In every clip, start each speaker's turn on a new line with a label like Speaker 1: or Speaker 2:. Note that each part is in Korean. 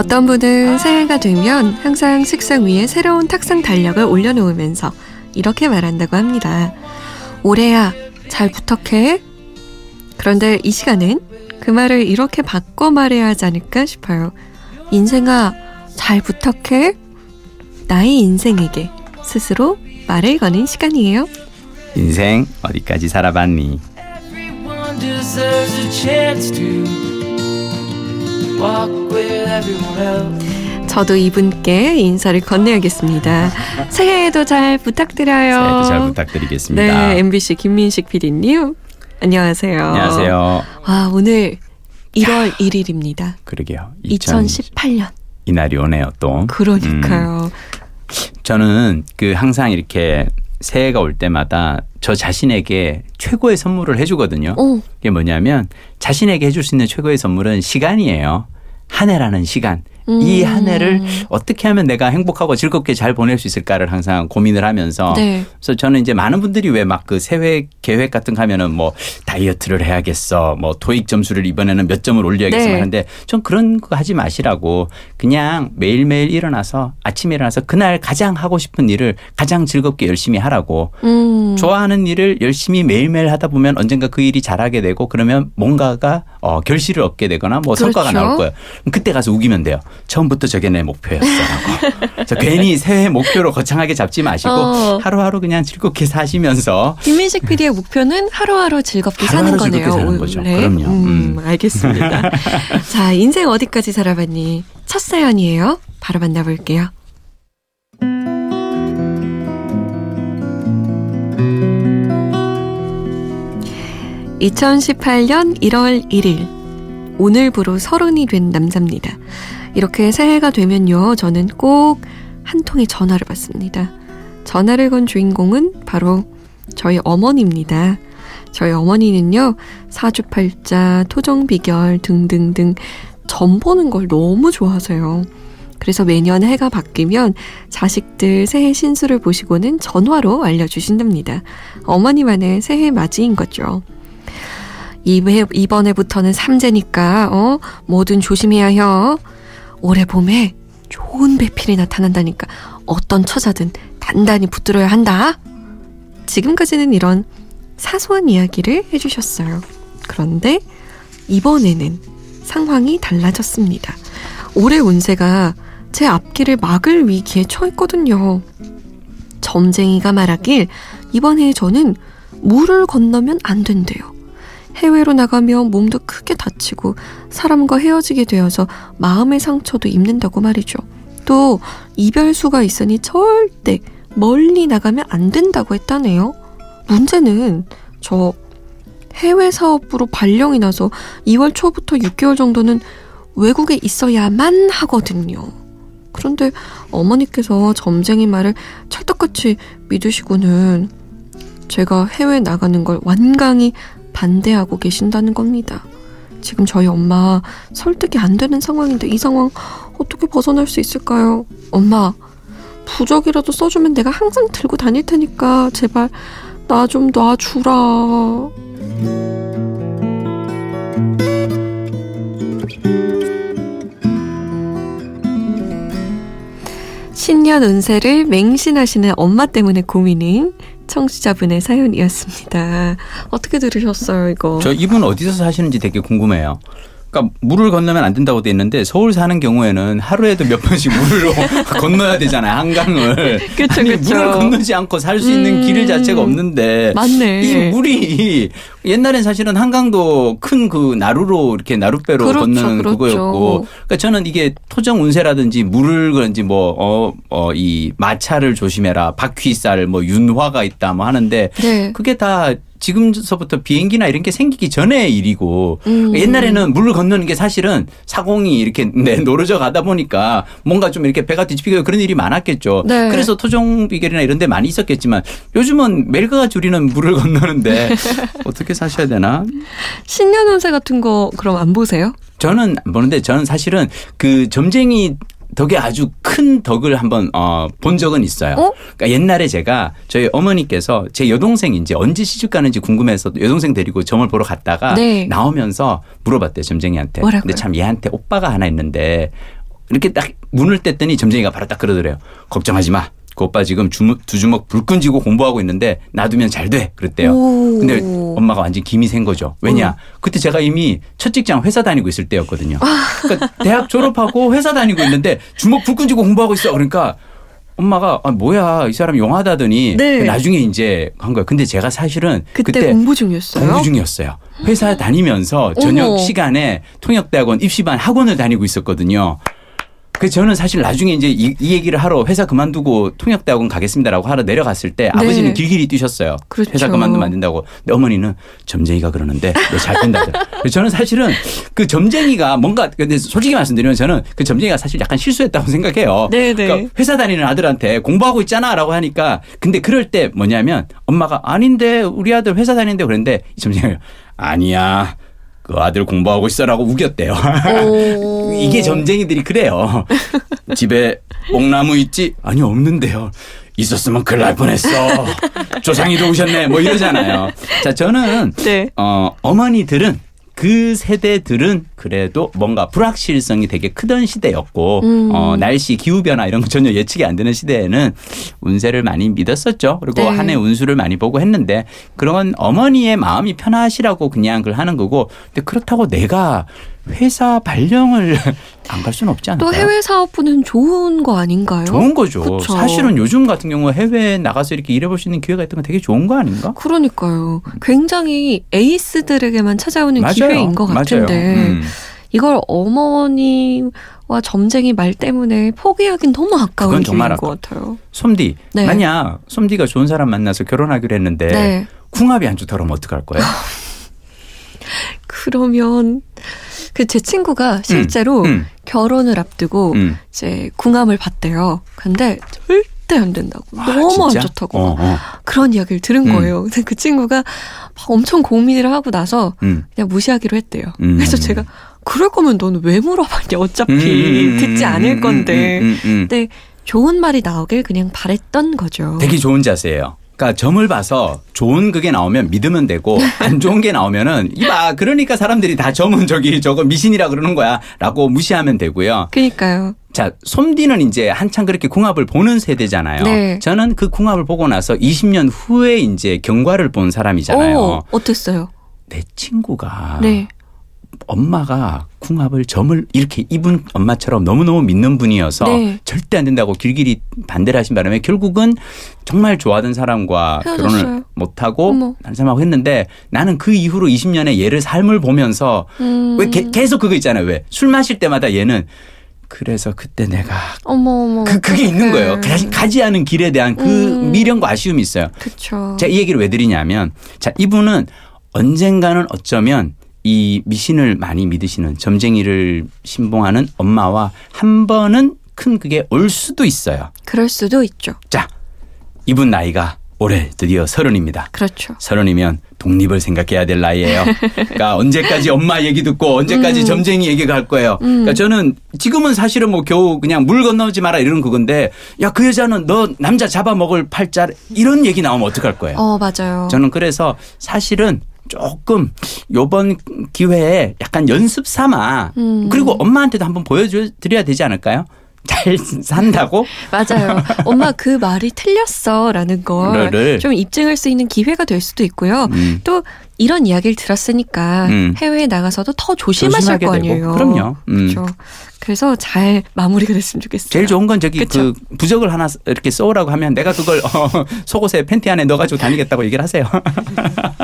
Speaker 1: 어떤 분은 새해가 되면 항상 책상 위에 새로운 탁상 달력을 올려놓으면서 이렇게 말한다고 합니다. 올해야 잘 부탁해. 그런데 이 시간은 그 말을 이렇게 바꿔 말해야 하지 않을까 싶어요. 인생아, 잘 부탁해. 나의 인생에게 스스로 말을 거는 시간이에요.
Speaker 2: 인생 어디까지 살아봤니?
Speaker 1: 저도 이분께 인사를 건네야겠습니다. 새해에도 잘 부탁드려요.
Speaker 2: 새해도 잘 부탁드리겠습니다.
Speaker 1: 네, MBC 김민식 PD님. 안녕하세요.
Speaker 2: 안녕하세요.
Speaker 1: 와, 오늘 1월 1일입니다.
Speaker 2: 그러게요.
Speaker 1: 2018년.
Speaker 2: 이날이 오네요 또.
Speaker 1: 그러니까요.
Speaker 2: 음, 저는 그 항상 이렇게 새해가 올 때마다 저 자신에게 최고의 선물을 해주거든요.
Speaker 1: 오,
Speaker 2: 그게 뭐냐면 자신에게 해줄 수 있는 최고의 선물은 시간이에요. 한 해라는 시간. 이
Speaker 1: 음.
Speaker 2: 한 해를 어떻게 하면 내가 행복하고 즐겁게 잘 보낼 수 있을까를 항상 고민을 하면서
Speaker 1: 네.
Speaker 2: 그래서 저는 이제 많은 분들이 왜 막 그 새해 계획 같은 거 하면은 뭐 다이어트를 해야겠어. 뭐 토익 점수를 이번에는 몇 점을 올려야겠어
Speaker 1: 네.
Speaker 2: 하는데 전 그런 거 하지 마시라고 그냥 매일매일 일어나서 아침에 일어나서 그날 가장 하고 싶은 일을 가장 즐겁게 열심히 하라고
Speaker 1: 음.
Speaker 2: 좋아하는 일을 열심히 매일매일 하다 보면 언젠가 그 일이 잘하게 되고 그러면 뭔가가 어, 결실을 얻게 되거나 뭐 성과가
Speaker 1: 그렇죠.
Speaker 2: 나올 거예요. 그때 가서 우기면 돼요. 처음부터 저게 내 목표였어라고. 그래서 괜히 새해 목표로 거창하게 잡지 마시고
Speaker 1: 어.
Speaker 2: 하루하루 그냥 즐겁게 사시면서
Speaker 1: 김민식 PD의 목표는 하루하루 즐겁게 사는
Speaker 2: 하루하루
Speaker 1: 거네요.
Speaker 2: 즐겁게 사는 거죠.
Speaker 1: 원래.
Speaker 2: 그럼요.
Speaker 1: 음,
Speaker 2: 음.
Speaker 1: 알겠습니다. 자, 인생 어디까지 살아봤니? 첫 사연이에요. 바로 만나볼게요. 2018년 1월 1일 오늘부로 서른이 된 남자입니다. 이렇게 새해가 되면요, 저는 꼭 한 통의 전화를 받습니다. 전화를 건 주인공은 바로 저희 어머니입니다. 저희 어머니는요, 사주팔자, 토정비결 등등등 점 보는 걸 너무 좋아하세요. 그래서 매년 해가 바뀌면 자식들 새해 신수를 보시고는 전화로 알려주신답니다. 어머니만의 새해 맞이인 거죠. 이해, 이번 해부터는 삼재니까, 어, 뭐든 조심해야 해. 올해 봄에 좋은 배필이 나타난다니까 어떤 처자든 단단히 붙들어야 한다. 지금까지는 이런 사소한 이야기를 해주셨어요. 그런데 이번에는 상황이 달라졌습니다. 올해 운세가 제 앞길을 막을 위기에 처했거든요. 점쟁이가 말하길 이번 해에 저는 물을 건너면 안 된대요. 해외로 나가면 몸도 크게 다치고 사람과 헤어지게 되어서 마음의 상처도 입는다고 말이죠. 또 이별수가 있으니 절대 멀리 나가면 안 된다고 했다네요. 문제는 저 해외 사업으로 발령이 나서 2월 초부터 6개월 정도는 외국에 있어야만 하거든요. 그런데 어머니께서 점쟁이 말을 찰떡같이 믿으시고는 제가 해외 나가는 걸 완강히 반대하고 계신다는 겁니다. 지금 저희 엄마 설득이 안 되는 상황인데 이 상황 어떻게 벗어날 수 있을까요? 엄마, 부적이라도 써주면 내가 항상 들고 다닐 테니까 제발 나 좀 놔주라. 신년 운세를 맹신하시는 엄마 때문에 고민인 청취자분의 사연이었습니다. 어떻게 들으셨어요, 이거?
Speaker 2: 저 이분 어디서 사시는지 되게 궁금해요. 그러니까 물을 건너면 안 된다고 돼 있는데 서울 사는 경우에는 하루에도 몇 번씩 물을 건너야 되잖아요 한강을.
Speaker 1: 그쵸,
Speaker 2: 아니
Speaker 1: 그쵸.
Speaker 2: 물을 건너지 않고 살수 있는
Speaker 1: 음.
Speaker 2: 길 자체가 없는데
Speaker 1: 맞네.
Speaker 2: 이 물이 옛날엔 사실은 한강도 큰 그 나루로 이렇게 나룻배로
Speaker 1: 그렇죠,
Speaker 2: 건너는
Speaker 1: 그렇죠.
Speaker 2: 그거였고 그러니까 저는 이게 토정 운세라든지 물을 그런지 뭐어어이 마차를 조심해라 바퀴살 뭐 윤화가 있다 뭐 하는데
Speaker 1: 네.
Speaker 2: 그게 다 지금서부터 비행기나 이런 게 생기기 전의 일이고
Speaker 1: 음.
Speaker 2: 옛날에는 물을 건너는 게 사실은 사공이 이렇게 네, 노르져 가다 보니까 뭔가 좀 이렇게 배가 뒤집히고 그런 일이 많았겠죠.
Speaker 1: 네.
Speaker 2: 그래서 토종 비결이나 이런 데 많이 있었겠지만 요즘은 매일같이 우리는 물을 건너는데 어떻게 사셔야 되나?
Speaker 1: 신년 운세 같은 거 그럼 안 보세요?
Speaker 2: 저는 안 보는데 저는 사실은 그 점쟁이 덕에 아주 큰 덕을 한번 어, 본 적은 있어요.
Speaker 1: 어?
Speaker 2: 그러니까 옛날에 제가 저희 어머니께서 제 여동생인지 언제 시집 가는지 궁금해서 여동생 데리고 점을 보러 갔다가
Speaker 1: 네.
Speaker 2: 나오면서 물어봤대요 점쟁이한테.
Speaker 1: 뭐라고요?
Speaker 2: 근데 참 얘한테 오빠가 하나 있는데 이렇게 딱 문을 뗐더니 점쟁이가 바로 딱 그러더래요. 걱정하지 마. 그 오빠 지금 주먹, 두 주먹 불끈 쥐고 공부하고 있는데 놔두면 잘 돼. 그랬대요.
Speaker 1: 오.
Speaker 2: 근데 엄마가 완전 김이 센 거죠. 왜냐? 그때 제가 이미 첫 직장 회사 다니고 있을 때였거든요. 그러니까 대학 졸업하고 회사 다니고 있는데 주먹 불끈 쥐고 공부하고 있어. 그러니까 엄마가 아 뭐야 이 사람 용하다더니
Speaker 1: 네.
Speaker 2: 나중에 이제 한 거예요. 근데 제가 사실은
Speaker 1: 그때,
Speaker 2: 그때
Speaker 1: 공부 중이었어요.
Speaker 2: 공부 중이었어요. 회사 다니면서 저녁
Speaker 1: 어머.
Speaker 2: 시간에 통역대학원 입시반 학원을 다니고 있었거든요. 그래서 저는 사실 나중에 이제 이, 이 얘기를 하러 회사 그만두고 통역대학원 가겠습니다라고 하러 내려갔을 때 아버지는 길길이 뛰셨어요.
Speaker 1: 네. 그렇죠.
Speaker 2: 회사 그만두면 안 된다고. 근데 어머니는 점쟁이가 그러는데 너잘 된다. 그래서 저는 사실은 그 점쟁이가 뭔가 근데 솔직히 말씀드리면 저는 그 점쟁이가 사실 약간 실수했다고 생각해요.
Speaker 1: 네 네.
Speaker 2: 그러니까 회사 다니는 아들한테 공부하고 있잖아라고 하니까 근데 그럴 때 뭐냐면 엄마가 아닌데 우리 아들 회사 다니는데 그랬는데 이 점쟁이가 아니야 그 아들 공부하고 있어라고 우겼대요.
Speaker 1: 오.
Speaker 2: 이게 점쟁이들이 그래요. 집에 뽕나무 있지? 아니 없는데요. 있었으면 큰일 날 뻔했어. 조상이도 오셨네. 뭐 이러잖아요. 자 저는
Speaker 1: 네.
Speaker 2: 어, 어머니들은 그 세대들은 그래도 뭔가 불확실성이 되게 크던 시대였고
Speaker 1: 음.
Speaker 2: 어, 날씨 기후 변화 이런 거 전혀 예측이 안 되는 시대에는 운세를 많이 믿었었죠. 그리고
Speaker 1: 네.
Speaker 2: 한해 운수를 많이 보고 했는데 그런 어머니의 마음이 편하시라고 그냥 그걸 하는 거고 근데 그렇다고 내가 회사 발령을 안 갈 수는 없지 않을까요?
Speaker 1: 또 해외 사업부는 좋은 거 아닌가요?
Speaker 2: 좋은 거죠.
Speaker 1: 그쵸.
Speaker 2: 사실은 요즘 같은 경우 해외에 나가서 이렇게 일해볼 수 있는 기회가 있던 건 되게 좋은 거 아닌가?
Speaker 1: 그러니까요. 굉장히 에이스들에게만 찾아오는 기회인 것 같은데
Speaker 2: 음.
Speaker 1: 이걸 어머니와 점쟁이 말 때문에 포기하긴 너무 아까운 기회인. 것 같아요.
Speaker 2: 솜디
Speaker 1: 네.
Speaker 2: 만약 솜디가 좋은 사람 만나서 결혼하기로 했는데
Speaker 1: 네.
Speaker 2: 궁합이 안 좋다 그러면 어떡할 거예요?
Speaker 1: 그러면 그 제 친구가 실제로
Speaker 2: 음,
Speaker 1: 결혼을 앞두고
Speaker 2: 음.
Speaker 1: 이제 궁합을 봤대요. 근데 절대 안 된다고.
Speaker 2: 아,
Speaker 1: 너무 안
Speaker 2: 진짜?
Speaker 1: 좋다고.
Speaker 2: 어, 어.
Speaker 1: 그런 이야기를 들은
Speaker 2: 음.
Speaker 1: 거예요. 근데 그 친구가 막 엄청 고민을 하고 나서
Speaker 2: 음.
Speaker 1: 그냥 무시하기로 했대요.
Speaker 2: 음.
Speaker 1: 그래서 제가 그럴 거면 너는 왜 물어봤냐. 어차피
Speaker 2: 음, 음,
Speaker 1: 듣지
Speaker 2: 음,
Speaker 1: 않을
Speaker 2: 음,
Speaker 1: 건데.
Speaker 2: 음, 음, 음.
Speaker 1: 근데 좋은 말이 나오길 그냥 바랬던 거죠.
Speaker 2: 되게 좋은 자세예요. 그러니까 점을 봐서 좋은 그게 나오면 믿으면 되고 안 좋은 게 나오면은 이봐 그러니까 사람들이 다 점은 저기 저거 미신이라 그러는 거야라고 무시하면 되고요.
Speaker 1: 그니까요.
Speaker 2: 자, 솜디는 이제 한창 그렇게 궁합을 보는 세대잖아요.
Speaker 1: 네.
Speaker 2: 저는 그 궁합을 보고 나서 20년 후에 이제 경과를 본 사람이잖아요.
Speaker 1: 오, 어땠어요?
Speaker 2: 내 친구가
Speaker 1: 네.
Speaker 2: 엄마가 궁합을 점을 이렇게 입은 엄마처럼 너무너무 믿는 분이어서
Speaker 1: 네.
Speaker 2: 절대 안 된다고 길길이 반대를 하신 바람에 결국은 정말 좋아하던 사람과
Speaker 1: 헤어졌어요.
Speaker 2: 결혼을 못하고
Speaker 1: 어머.
Speaker 2: 다른 사람하고 했는데 나는 그 이후로 20년의 얘를 삶을 보면서
Speaker 1: 음.
Speaker 2: 왜 게- 계속 그거 있잖아요. 왜 술 마실 때마다 얘는 그래서 그때 내가
Speaker 1: 어머 어머.
Speaker 2: 그, 그게 있는. 거예요. 가지, 가지 않은 길에 대한 그
Speaker 1: 음.
Speaker 2: 미련과 아쉬움이 있어요.
Speaker 1: 그쵸.
Speaker 2: 제가 이 얘기를 왜 드리냐면 자 이분은 언젠가는 어쩌면 이 미신을 많이 믿으시는 점쟁이를 신봉하는 엄마와 한 번은 큰 그게 올 수도 있어요.
Speaker 1: 그럴 수도 있죠.
Speaker 2: 자 이분 나이가 올해 드디어 서른입니다.
Speaker 1: 그렇죠.
Speaker 2: 서른이면 독립을 생각해야 될 나이예요. 그러니까 언제까지 엄마 얘기 듣고 언제까지
Speaker 1: 음.
Speaker 2: 점쟁이 얘기가 할 거예요. 그러니까 저는 지금은 사실은 뭐 겨우 그냥 물 건너지 마라 이러는 그건데 야 그 여자는 너 남자 잡아먹을 팔자 이런 얘기 나오면 어떡할 거예요.
Speaker 1: 어 맞아요.
Speaker 2: 저는 그래서 사실은 조금 요번 기회에 약간 연습 삼아
Speaker 1: 음.
Speaker 2: 그리고 엄마한테도 한번 보여드려야 되지 않을까요? 잘 산다고?
Speaker 1: 맞아요. 엄마 그 말이 틀렸어 라는 걸
Speaker 2: 를.
Speaker 1: 좀 입증할 수 있는 기회가 될 수도 있고요.
Speaker 2: 음.
Speaker 1: 또 이런 이야기를 들었으니까
Speaker 2: 음.
Speaker 1: 해외에 나가서도 더 조심하실 거
Speaker 2: 되고.
Speaker 1: 아니에요.
Speaker 2: 그럼요. 음.
Speaker 1: 그렇죠. 그래서 잘 마무리가 됐으면 좋겠어요.
Speaker 2: 제일 좋은 건 저기
Speaker 1: 그쵸?
Speaker 2: 그 부적을 하나 이렇게 써오라고 하면 내가 그걸 어, 속옷에 팬티 안에 넣어가지고 다니겠다고 얘기를 하세요.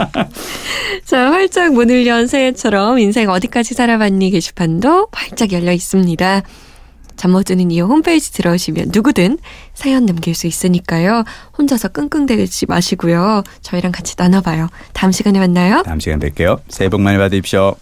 Speaker 1: 자, 활짝 문을 연 새해처럼 인생 어디까지 살아봤니 게시판도 활짝 열려 있습니다. 잠 못 드는 이유 홈페이지 들어오시면 누구든 사연 남길 수 있으니까요. 혼자서 끙끙대지 마시고요. 저희랑 같이 나눠봐요. 다음 시간에 만나요.
Speaker 2: 다음 시간 뵐게요. 새해 복 많이 받으십시오.